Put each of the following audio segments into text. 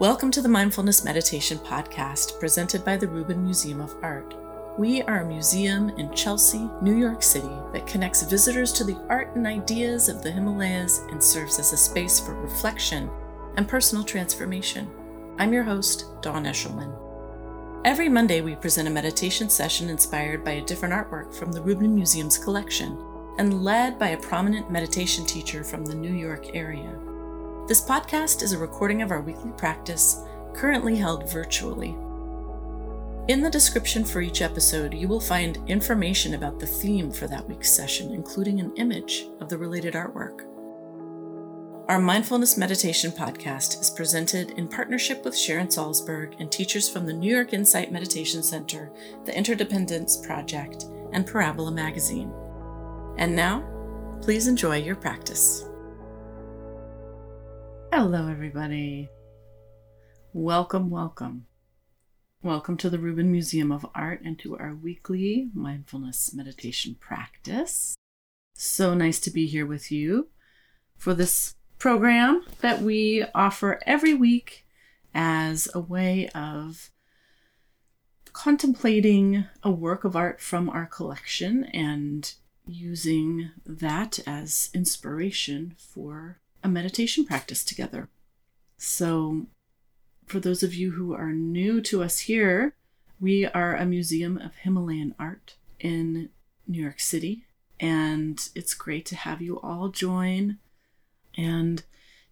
Welcome to the Mindfulness Meditation Podcast presented by the Rubin Museum of Art. We are a museum in Chelsea, New York City that connects visitors to the art and ideas of the Himalayas and serves as a space for reflection and personal transformation. I'm your host, Dawn Eshelman. Every Monday, we present a meditation session inspired by a different artwork from the Rubin Museum's collection and led by a prominent meditation teacher from the New York area. This podcast is a recording of our weekly practice, currently held virtually. In the description for each episode, you will find information about the theme for that week's session, including an image of the related artwork. Our Mindfulness Meditation podcast is presented in partnership with Sharon Salzberg and teachers from the New York Insight Meditation Center, the Interdependence Project, and Parabola Magazine. And now, please enjoy your practice. Hello, everybody. Welcome, welcome. Welcome to the Rubin Museum of Art and to our weekly mindfulness meditation practice. So nice to be here with you for this program that we offer every week as a way of contemplating a work of art from our collection and using that as inspiration for a meditation practice together. So, for those of you who are new to us here, we are a museum of Himalayan art in New York City, and it's great to have you all join. And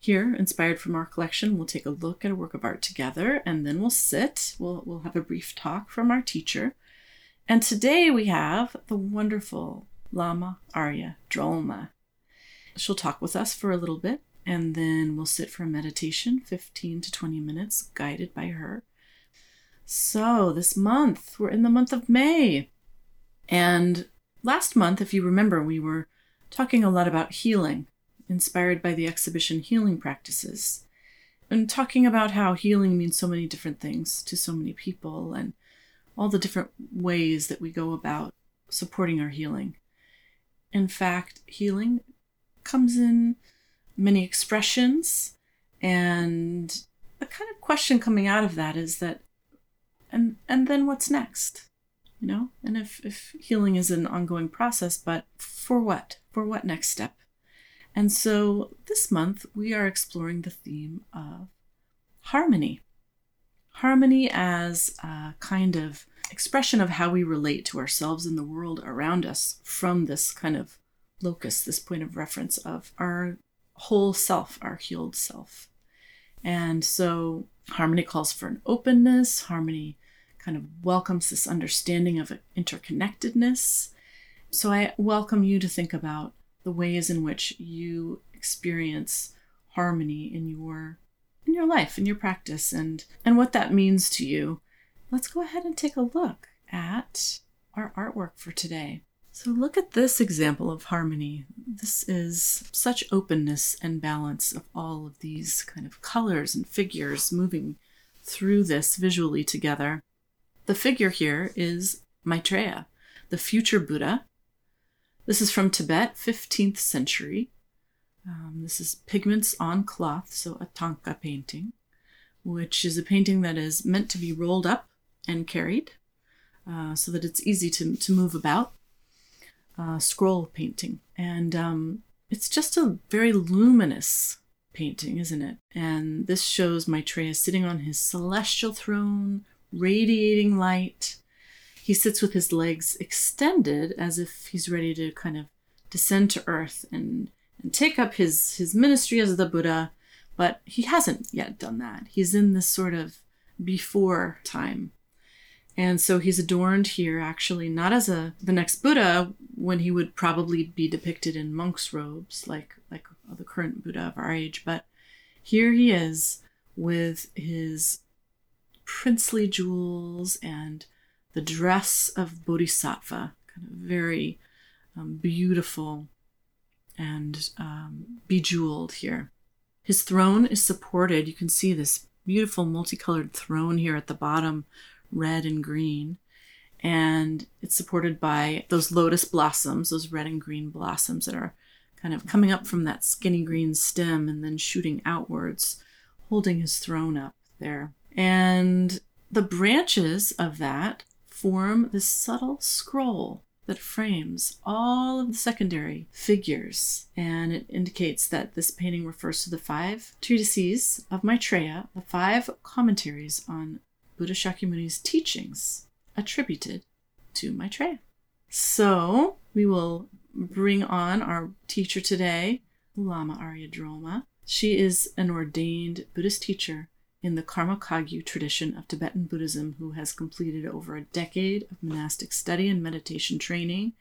here, inspired from our collection, we'll take a look at a work of art together and then we'll sit. We'll, we'll have a brief talk from our teacher. And today we have the wonderful Lama Arya Drolma. She'll talk with us for a little bit, and then we'll sit for a meditation, 15 to 20 minutes, guided by her. So, this month, we're in the month of May. And last month, if you remember, we were talking a lot about healing, inspired by the exhibition Healing Practices, and talking about how healing means so many different things to so many people and all the different ways that we go about supporting our healing. In fact, healing comes in many expressions. And the kind of question coming out of that is that and and then what's next? You know? And if if healing is an ongoing process but for what? For what next step? And so this month we are exploring the theme of harmony. Harmony as a kind of expression of how we relate to ourselves and the world around us from this kind of locus, this point of reference of our whole self, our healed self. And so harmony calls for an openness, harmony kind of welcomes this understanding of interconnectedness. So I welcome you to think about the ways in which you experience harmony in your in your life, in your practice and and what that means to you. Let's go ahead and take a look at our artwork for today. So, look at this example of harmony. This is such openness and balance of all of these kind of colors and figures moving through this visually together. The figure here is Maitreya, the future Buddha. This is from Tibet, 15th century. Um, this is pigments on cloth, so a tanka painting, which is a painting that is meant to be rolled up and carried uh, so that it's easy to, to move about uh, scroll painting. And um, it's just a very luminous painting, isn't it? And this shows Maitreya sitting on his celestial throne, radiating light. He sits with his legs extended as if he's ready to kind of descend to earth and, and take up his, his ministry as the Buddha. But he hasn't yet done that. He's in this sort of before time and so he's adorned here actually not as a the next Buddha when he would probably be depicted in monk's robes like like the current Buddha of our age, but here he is with his princely jewels and the dress of bodhisattva, kind of very um, beautiful and um, bejeweled here. His throne is supported. You can see this beautiful multicolored throne here at the bottom, red and green. And it's supported by those lotus blossoms, those red and green blossoms that are kind of coming up from that skinny green stem and then shooting outwards, holding his throne up. there. And the branches of that form this subtle scroll that frames all of the secondary figures. And it indicates that this painting refers to the five treatises of Maitreya, the five commentaries on Buddha Shakyamuni's teachings attributed to Maitreya. So we will bring on our teacher today, Lama Arya Drolma. She is an ordained Buddhist teacher in the Karma Kagyu tradition of Tibetan Buddhism who has completed over a decade of monastic study and meditation training.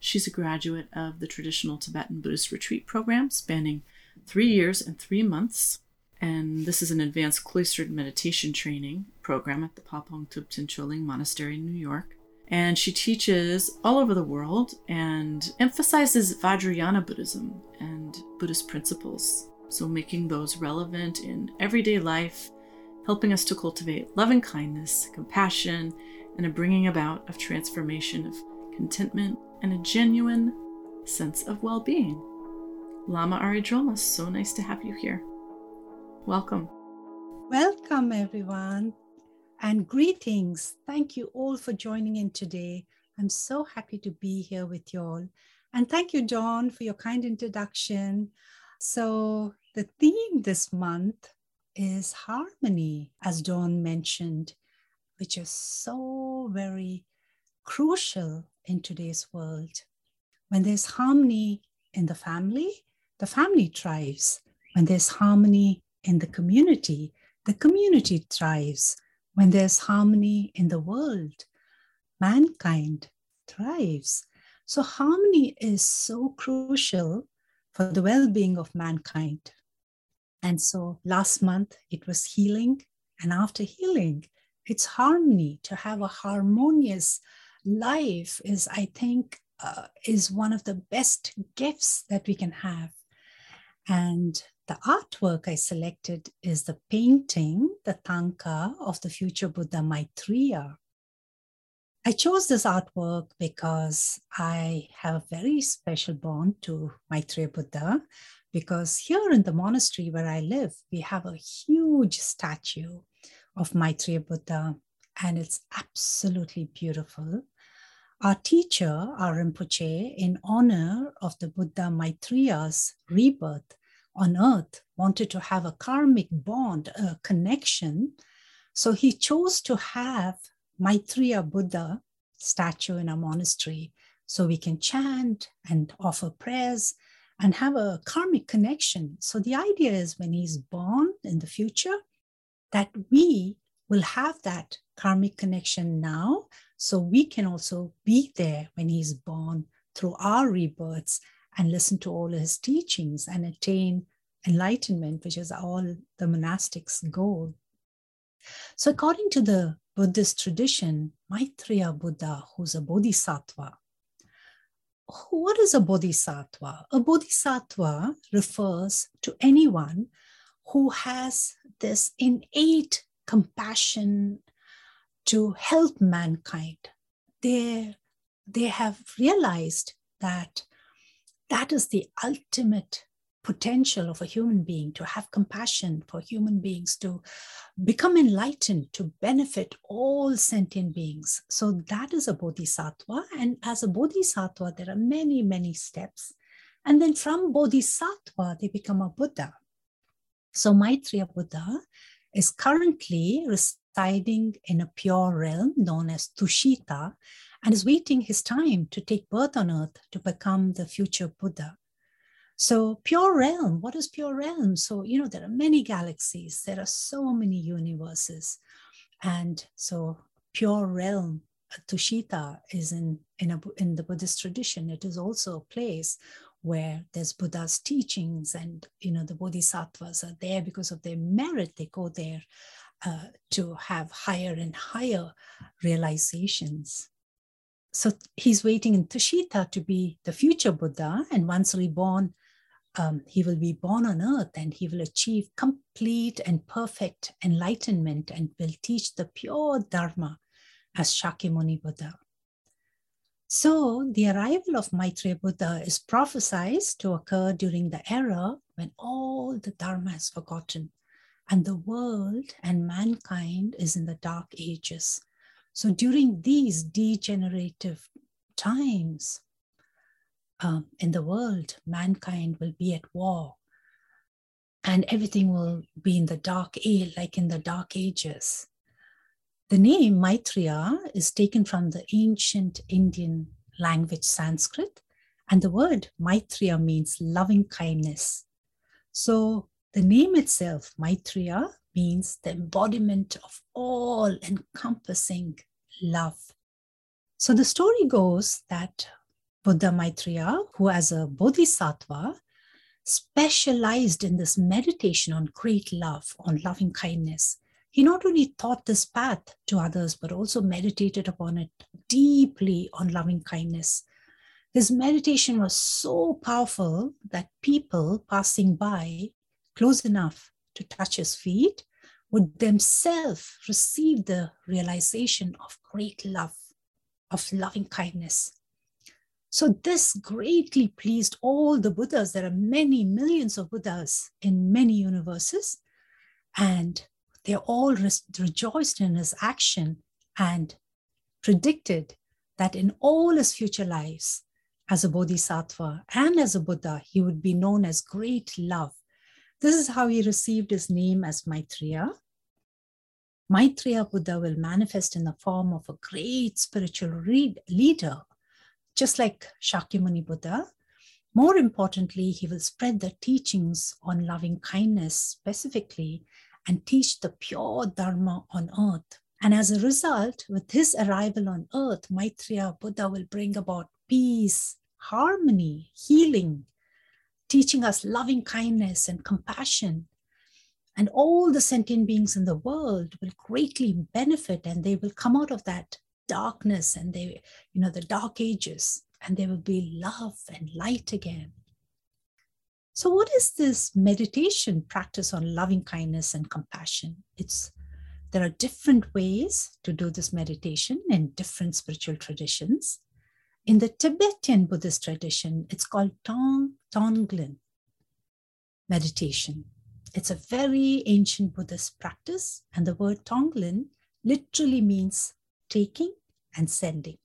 She's a graduate of the traditional Tibetan Buddhist retreat program spanning three years and three months. And this is an advanced cloistered meditation training program at the Palpung Thubten Choling Monastery in New York. And she teaches all over the world and emphasizes Vajrayana Buddhism and Buddhist principles. So, making those relevant in everyday life helping us to cultivate loving kindness, compassion, and a bringing about of transformation of contentment and a genuine sense of well being. Lama Arya Drolma, so nice to have you here. Welcome. Welcome, everyone, and greetings. Thank you all for joining in today. I'm so happy to be here with you all. And thank you, Dawn, for your kind introduction. So, the theme this month is harmony, as Dawn mentioned, which is so very crucial in today's world. When there's harmony in the family, the family thrives. When there's harmony in the community, the community thrives. When there's harmony in the world, mankind thrives. So, harmony is so crucial for the well being of mankind. And so last month it was healing. And after healing, it's harmony. To have a harmonious life is, I think, uh, is one of the best gifts that we can have. And the artwork I selected is the painting, the Tanka of the future Buddha Maitreya. I chose this artwork because I have a very special bond to Maitreya Buddha because here in the monastery where I live, we have a huge statue of Maitreya Buddha, and it's absolutely beautiful. Our teacher, our Rinpoche, in honor of the Buddha Maitreya's rebirth on earth, wanted to have a karmic bond, a connection. So he chose to have Maitreya Buddha statue in our monastery so we can chant and offer prayers and have a karmic connection. So the idea is when he's born in the future, that we will have that karmic connection now. So we can also be there when he's born through our rebirths and listen to all his teachings and attain enlightenment, which is all the monastic's goal. So, according to the Buddhist tradition, Maitreya Buddha, who's a bodhisattva, what is a bodhisattva? A bodhisattva refers to anyone who has this innate compassion to help mankind. They, they have realized that that is the ultimate potential of a human being to have compassion for human beings to become enlightened to benefit all sentient beings. So that is a bodhisattva and as a bodhisattva there are many many steps. And then from bodhisattva they become a buddha. So maitreya buddha is currently residing in a pure realm known as tushita and is waiting his time to take birth on earth to become the future buddha so, pure realm, what is pure realm? So, you know, there are many galaxies, there are so many universes. And so, pure realm, Tushita, is in, in, a, in the Buddhist tradition. It is also a place where there's Buddha's teachings and, you know, the bodhisattvas are there because of their merit. They go there uh, to have higher and higher realizations. So he's waiting in Tushita to be the future Buddha, and once reborn, um, he will be born on earth and he will achieve complete and perfect enlightenment and will teach the pure Dharma as Shakyamuni Buddha. So, the arrival of Maitreya Buddha is prophesied to occur during the era when all the Dharma is forgotten and the world and mankind is in the dark ages. So during these degenerative times um, in the world, mankind will be at war and everything will be in the dark age, like in the dark ages. The name Maitreya is taken from the ancient Indian language Sanskrit, and the word Maitreya means loving kindness. So the name itself, Maitreya, means the embodiment of all encompassing love. So the story goes that Buddha Maitreya, who as a bodhisattva specialized in this meditation on great love, on loving kindness. He not only taught this path to others, but also meditated upon it deeply on loving kindness. His meditation was so powerful that people passing by close enough to touch his feet would themselves receive the realization of great love, of loving kindness. So, this greatly pleased all the Buddhas. There are many millions of Buddhas in many universes, and they all re- rejoiced in his action and predicted that in all his future lives, as a bodhisattva and as a Buddha, he would be known as great love. This is how he received his name as Maitreya. Maitreya Buddha will manifest in the form of a great spiritual leader just like Shakyamuni Buddha. More importantly, he will spread the teachings on loving kindness specifically and teach the pure Dharma on earth. And as a result, with his arrival on earth, Maitreya Buddha will bring about peace, harmony, healing, teaching us loving kindness and compassion. And all the sentient beings in the world will greatly benefit and they will come out of that darkness and they, you know, the dark ages, and there will be love and light again. So, what is this meditation practice on loving kindness and compassion? It's there are different ways to do this meditation in different spiritual traditions. In the Tibetan Buddhist tradition, it's called Tong Tonglen meditation. It's a very ancient Buddhist practice, and the word Tonglen literally means taking and sending.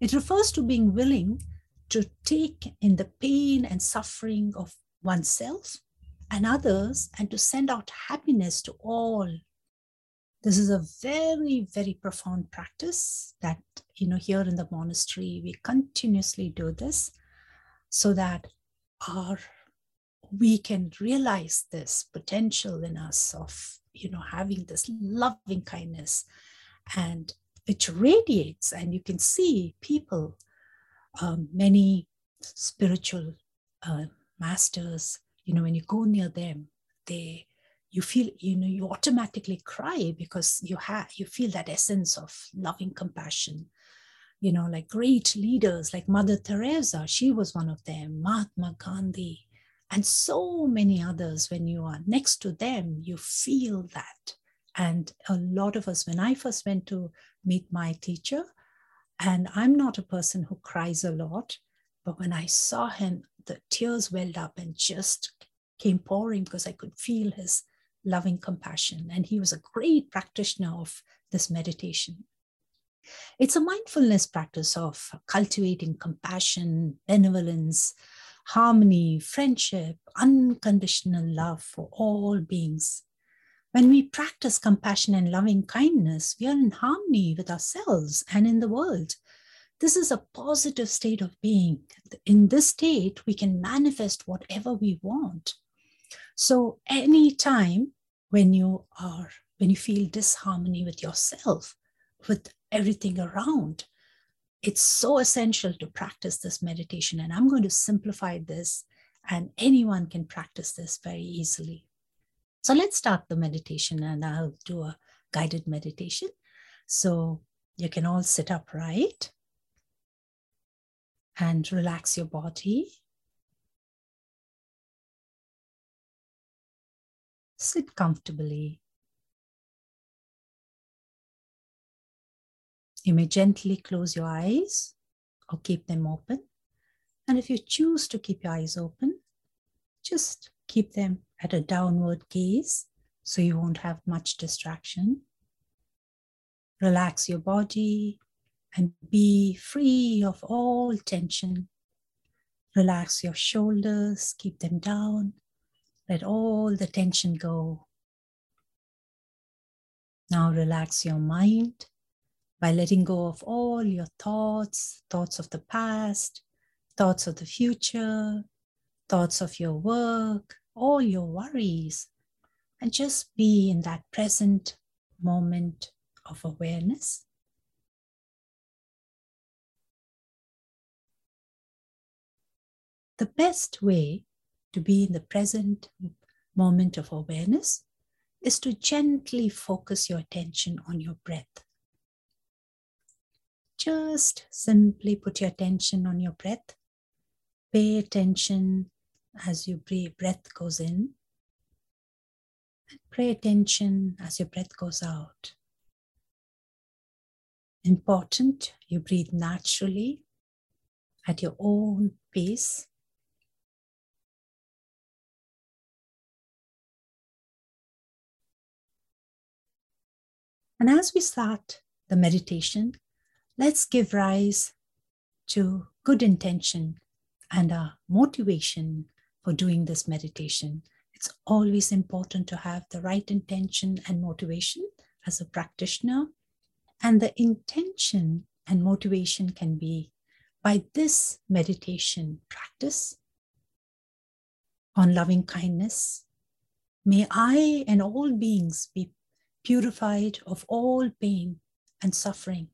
It refers to being willing to take in the pain and suffering of oneself and others and to send out happiness to all. This is a very, very profound practice that, you know, here in the monastery, we continuously do this so that our we can realize this potential in us of you know having this loving kindness. And which radiates and you can see people um, many spiritual uh, masters you know when you go near them they you feel you know you automatically cry because you have you feel that essence of loving compassion. You know like great leaders like mother teresa she was one of them mahatma gandhi and so many others. When you are next to them you feel that. And a lot of us when i first went to meet my teacher and i'm not a person who cries a lot but when i saw him the tears welled up and just came pouring because i could feel his loving compassion and he was a great practitioner of this meditation it's a mindfulness practice of cultivating compassion benevolence harmony, friendship, unconditional love for all beings. When we practice compassion and loving kindness, we are in harmony with ourselves and in the world. This is a positive state of being. In this state, we can manifest whatever we want. So, anytime when you are, when you feel disharmony with yourself, with everything around, it's so essential to practice this meditation. And I'm going to simplify this, and anyone can practice this very easily. So let's start the meditation, and I'll do a guided meditation. So you can all sit upright and relax your body. Sit comfortably. You may gently close your eyes or keep them open. And if you choose to keep your eyes open, just keep them at a downward gaze so you won't have much distraction. Relax your body and be free of all tension. Relax your shoulders, keep them down. Let all the tension go. Now relax your mind by letting go of all your thoughts, thoughts of the past, thoughts of the future, thoughts of your work, all your worries, and just be in that present moment of awareness. The best way to be in the present moment of awareness is to gently focus your attention on your breath. Just simply put your attention on your breath. Pay attention as your breath goes in. And pay attention as your breath goes out. Important, you breathe naturally at your own pace. And as we start the meditation, let's give rise to good intention and a motivation for doing this meditation. It's always important to have the right intention and motivation as a practitioner. And the intention and motivation can be by this meditation practice on loving kindness. May I and all beings be purified of all pain and suffering.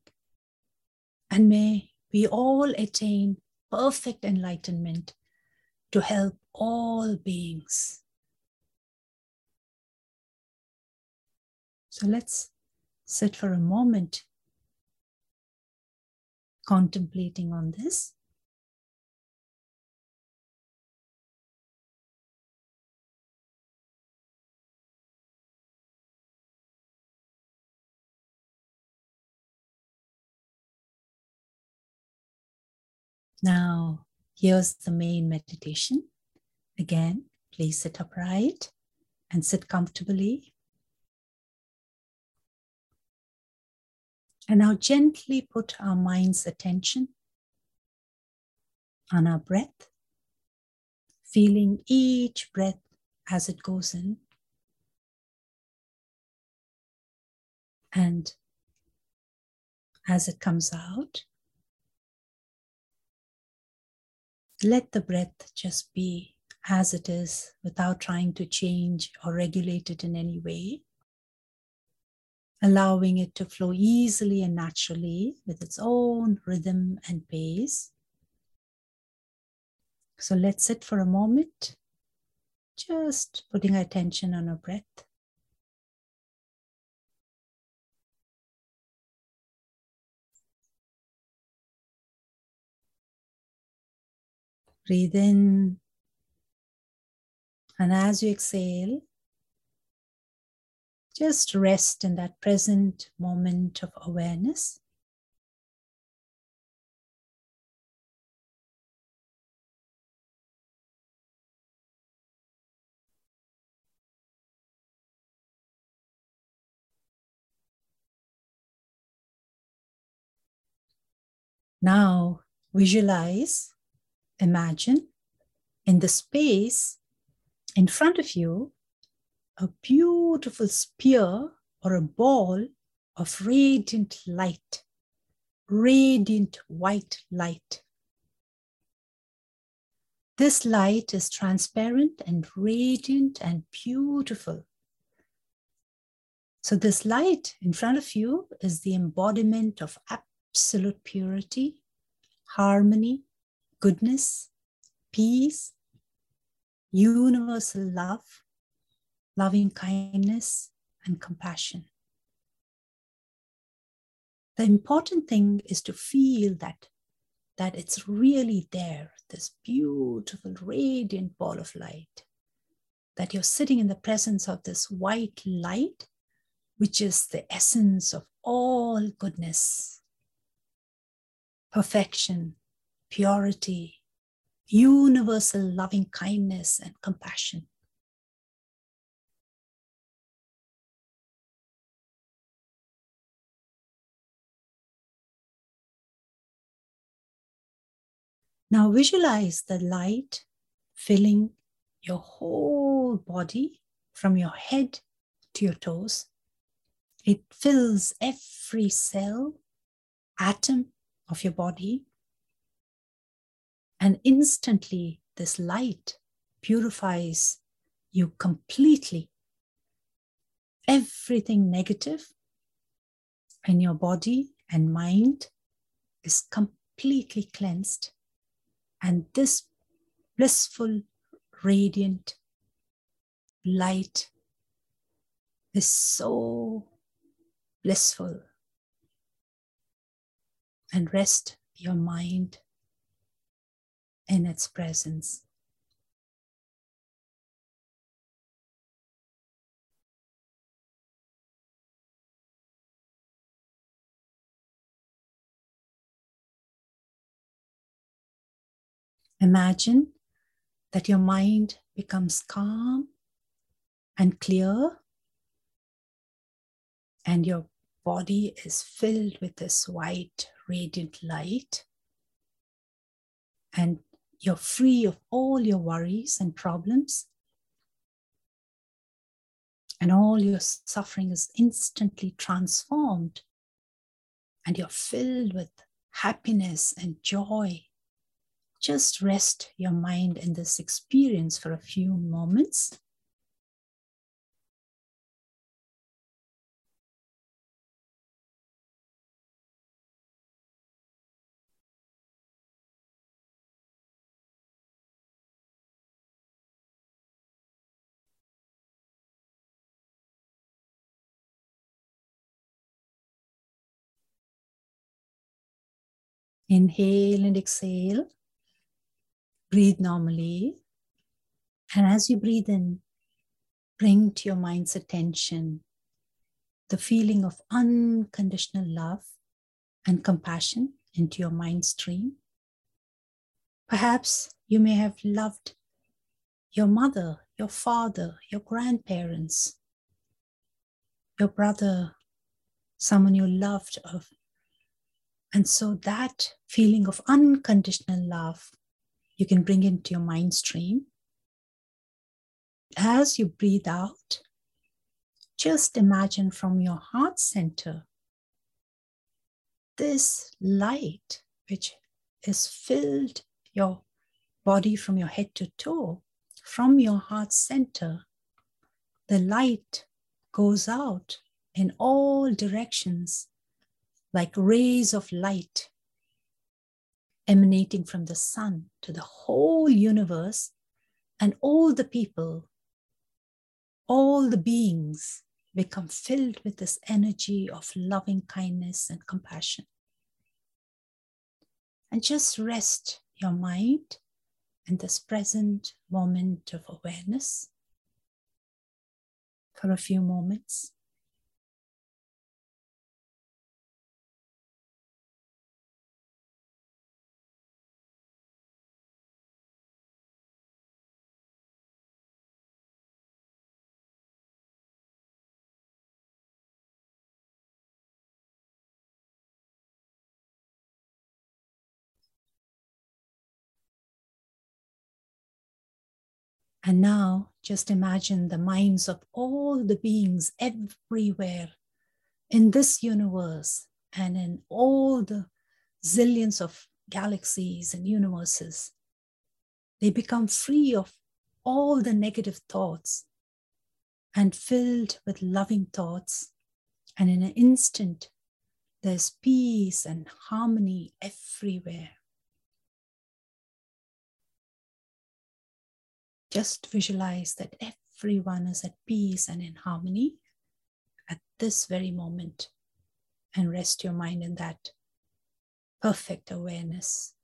And may we all attain perfect enlightenment to help all beings. So let's sit for a moment contemplating on this. Now, here's the main meditation. Again, please sit upright and sit comfortably. And now gently put our mind's attention on our breath, feeling each breath as it goes in. And as it comes out, let the breath just be as it is without trying to change or regulate it in any way. Allowing it to flow easily and naturally with its own rhythm and pace. So let's sit for a moment, just putting attention on our breath. Breathe in. And as you exhale, just rest in that present moment of awareness. Now visualize imagine in the space in front of you a beautiful spear or a ball of radiant light, radiant white light. This light is transparent and radiant and beautiful. So, this light in front of you is the embodiment of absolute purity, harmony, goodness, peace, universal love, loving kindness, and compassion. The important thing is to feel that, that it's really there, this beautiful, radiant ball of light, that you're sitting in the presence of this white light, which is the essence of all goodness, perfection, purity, universal loving kindness and compassion. Now visualize the light filling your whole body from your head to your toes. It fills every cell, atom of your body. And instantly, this light purifies you completely. Everything negative in your body and mind is completely cleansed. And this blissful, radiant light is so blissful. And rest your mind in its presence. Imagine that your mind becomes calm and clear, and your body is filled with this white, radiant light, and you're free of all your worries and problems. And all your suffering is instantly transformed, and you're filled with happiness and joy just rest your mind in this experience for a few moments. Inhale and exhale. Breathe normally. And as you breathe in, bring to your mind's attention the feeling of unconditional love and compassion into your mind stream. Perhaps you may have loved your mother, your father, your grandparents, your brother, someone you loved. And so that feeling of unconditional love you can bring into your mind stream. As you breathe out, just imagine from your heart center this light which is filled your body from your head to toe from your heart center the light goes out in all directions like rays of light emanating from the sun to the whole universe and all the people, all the beings become filled with this energy of loving kindness and compassion. And just rest your mind in this present moment of awareness for a few moments. And now just imagine the minds of all the beings everywhere in this universe and in all the zillions of galaxies and universes. They become free of all the negative thoughts and filled with loving thoughts. And in an instant, there's peace and harmony everywhere. Just visualize that everyone is at peace and in harmony at this very moment and rest your mind in that perfect awareness.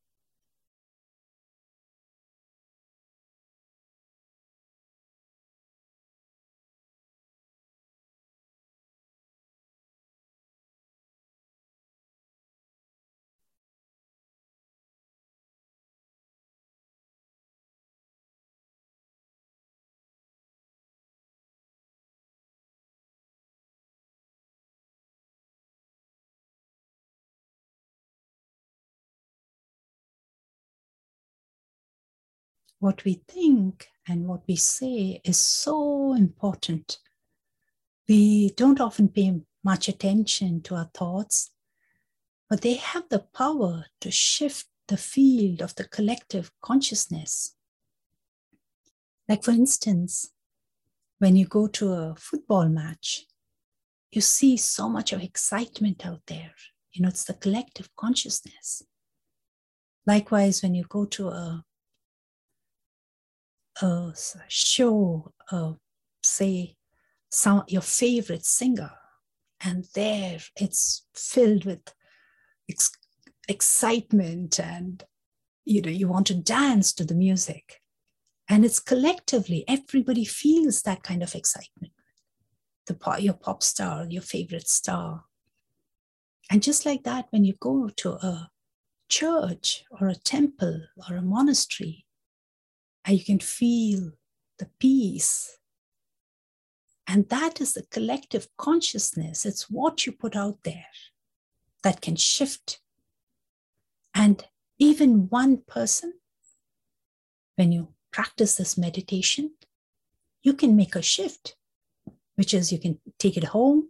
What we think and what we say is so important. We don't often pay much attention to our thoughts, but they have the power to shift the field of the collective consciousness. Like, for instance, when you go to a football match, you see so much of excitement out there. You know, it's the collective consciousness. Likewise, when you go to a, a show, uh, say, some, your favorite singer, and there it's filled with ex- excitement and you know you want to dance to the music. And it's collectively everybody feels that kind of excitement. The your pop star your favorite star. And just like that when you go to a church or a temple or a monastery and you can feel the peace. And that is the collective consciousness. It's what you put out there that can shift. And even one person when you practice this meditation you can make a shift which is you can take it home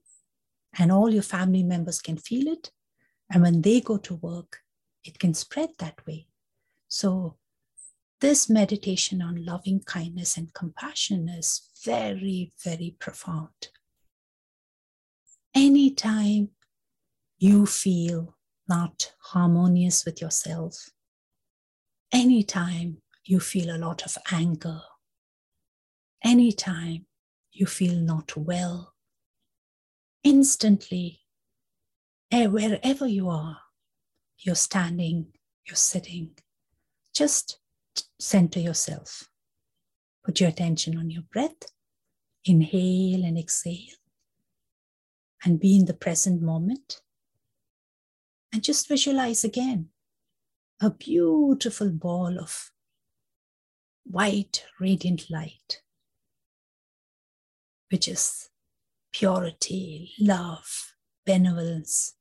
and all your family members can feel it. And when they go to work it can spread that way. So, this meditation on loving kindness and compassion is very, very profound. Anytime you feel not harmonious with yourself, anytime you feel a lot of anger, anytime you feel not well, instantly, eh, wherever you are, you're standing, you're sitting. Just center yourself. Put your attention on your breath. Inhale and exhale. And be in the present moment. And just visualize again a beautiful ball of white, radiant light, which is purity, love, benevolence,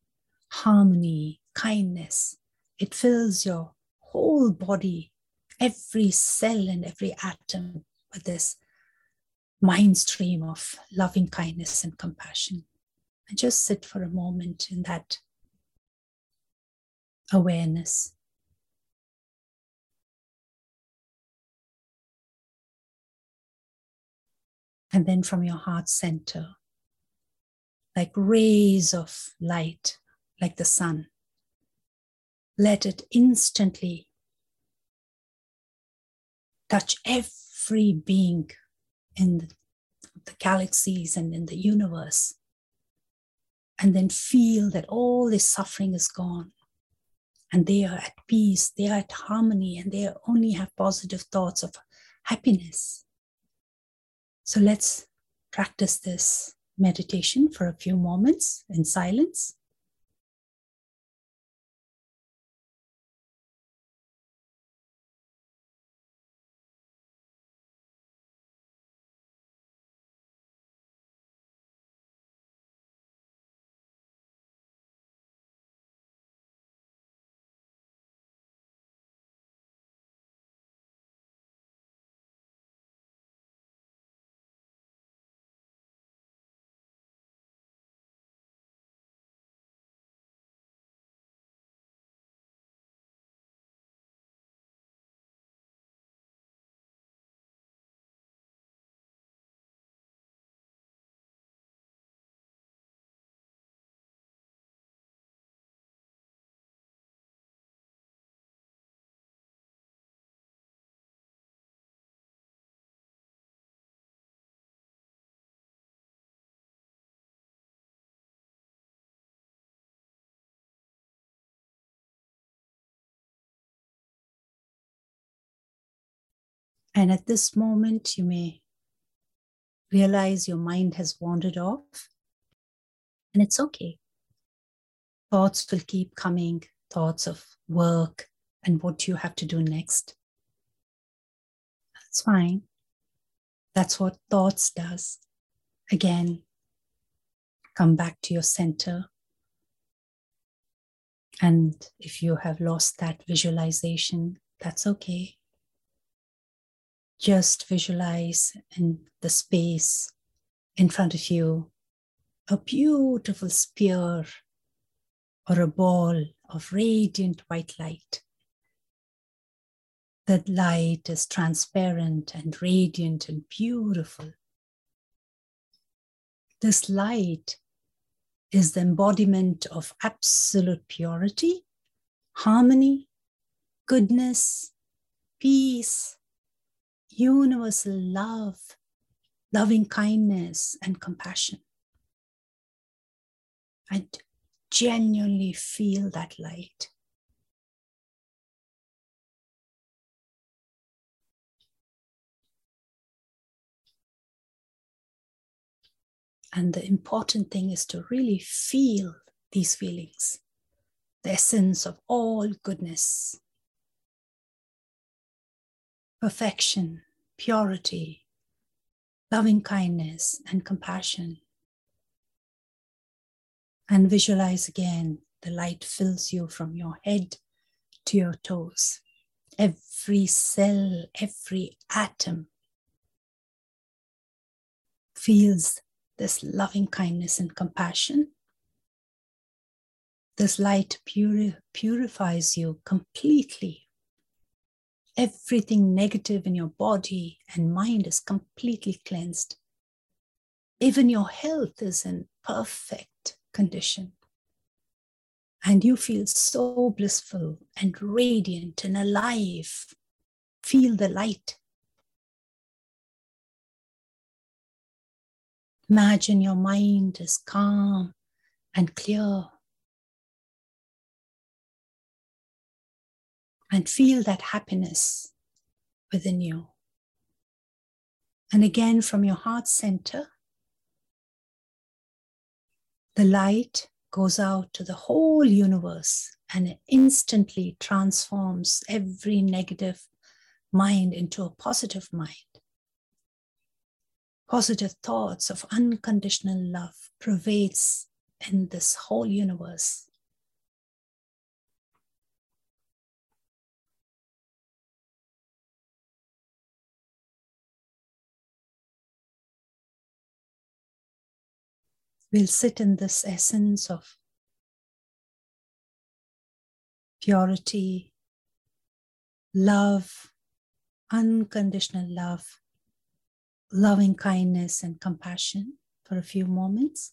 harmony, kindness. It fills your whole body, every cell and every atom with this mind stream of loving kindness and compassion. And just sit for a moment in that awareness. And then from your heart center, like rays of light, like the sun, let it instantly touch every being in the, galaxies and in the universe. And then feel that all this suffering is gone and they are at peace, they are at harmony, and they only have positive thoughts of happiness. So let's practice this meditation for a few moments in silence. And at this moment, you may realize your mind has wandered off, and it's okay. Thoughts will keep coming, thoughts of work and what you have to do next. That's fine. That's what thoughts does. Again, come back to your center. And if you have lost that visualization, that's okay. Just visualize in the space in front of you a beautiful sphere or a ball of radiant white light. That light is transparent and radiant and beautiful. This light is the embodiment of absolute purity, harmony, goodness, peace, universal love, loving kindness, and compassion. And genuinely feel that light. And the important thing is to really feel these feelings, the essence of all goodness, perfection, purity, loving kindness, and compassion. And visualize again the light fills you from your head to your toes. Every cell, every atom feels this loving kindness and compassion. This light puri- purifies you completely everything negative in your body and mind is completely cleansed. Even your health is in perfect condition. And you feel so blissful and radiant and alive. Feel the light. Imagine your mind is calm and clear. And feel that happiness within you. And again, from your heart center, the light goes out to the whole universe and it instantly transforms every negative mind into a positive mind. Positive thoughts of unconditional love pervades in this whole universe. We'll sit in this essence of purity, love, unconditional love, loving kindness, and compassion for a few moments.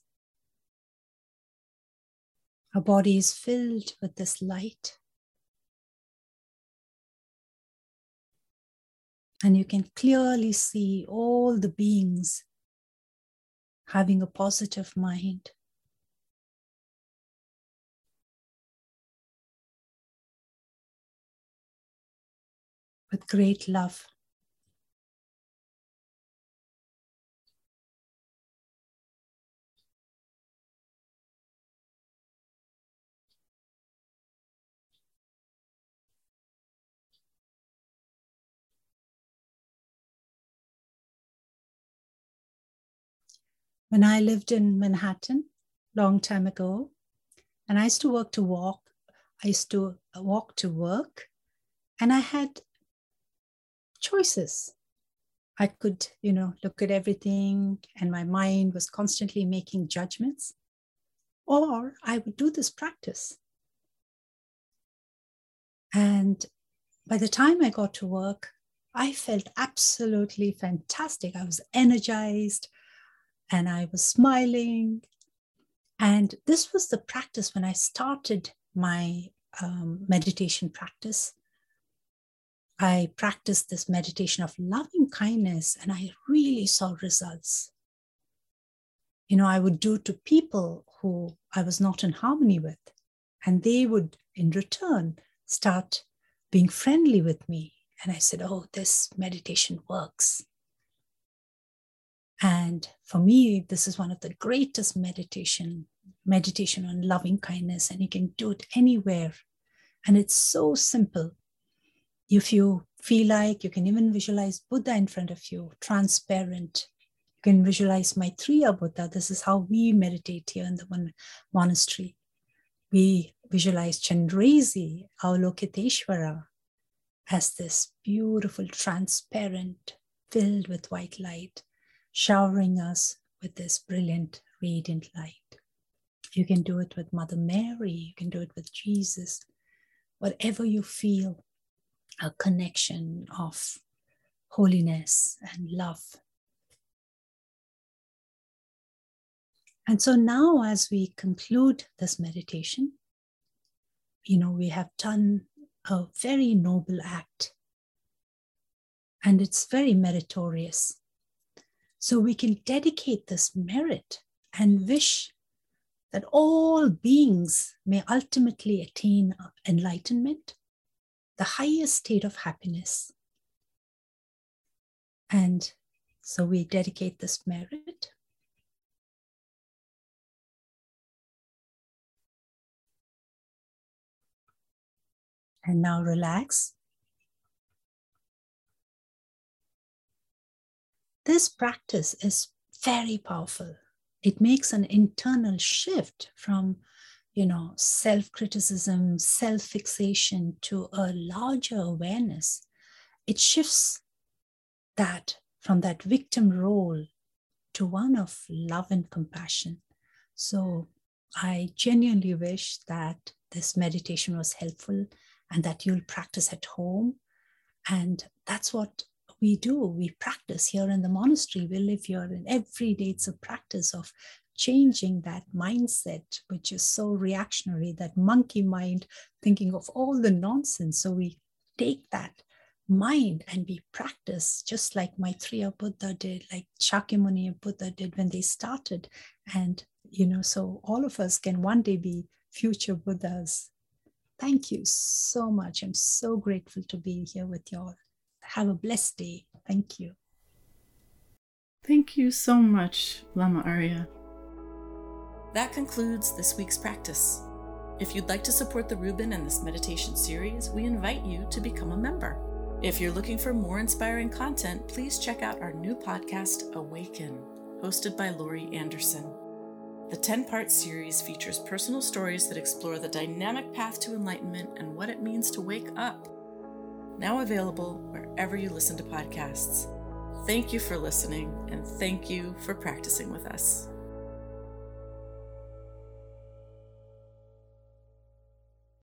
Our body is filled with this light. And you can clearly see all the beings having a positive mind. With great love. When I lived in Manhattan long time ago, and I used to work to walk. I used to uh, walk to work, and I had choices. I could, you know, look at everything, and my mind was constantly making judgments, or I would do this practice. And by the time I got to work, I felt absolutely fantastic. I was energized and I was smiling. And this was the practice when I started my um, meditation practice. I practiced this meditation of loving kindness and I really saw results. You know, I would do to people who I was not in harmony with, and they would, in return, start being friendly with me. And I said, Oh, this meditation works. And for me, this is one of the greatest meditation, meditation on loving kindness, and you can do it anywhere. And it's so simple. If you feel like you can even visualize Buddha in front of you, transparent. You can visualize Maitreya Buddha. This is how we meditate here in the monastery. We visualize Chenrezig, Avalokiteshvara, as this beautiful, transparent, filled with white light, showering us with this brilliant, radiant light. You can do it with Mother Mary, you can do it with Jesus, whatever you feel a connection of holiness and love. And so now, as we conclude this meditation, you know, we have done a very noble act and it's very meritorious. So we can dedicate this merit and wish that all beings may ultimately attain enlightenment, the highest state of happiness. And so we dedicate this merit. And now relax. This practice is very powerful. It makes an internal shift from, you know, self criticism, self fixation to a larger awareness. It shifts that from that victim role to one of love and compassion. So I genuinely wish that this meditation was helpful and that you'll practice at home. And that's what we do. We practice here in the monastery. We live here, and every day it's a practice of changing that mindset, which is so reactionary, that monkey mind, thinking of all the nonsense. So we take that mind and we practice just like Maitreya Buddha did, like Shakyamuni Buddha did when they started. And, you know, so all of us can one day be future Buddhas. Thank you so much. I'm so grateful to be here with you all. Have a blessed day. Thank you. Thank you so much, Lama Arya. That concludes this week's practice. If you'd like to support the Rubin and this meditation series, we invite you to become a member. If you're looking for more inspiring content, please check out our new podcast, Awaken, hosted by Laurie Anderson. The 10 part series features personal stories that explore the dynamic path to enlightenment and what it means to wake up now available wherever you listen to podcasts. Thank you for listening, and thank you for practicing with us.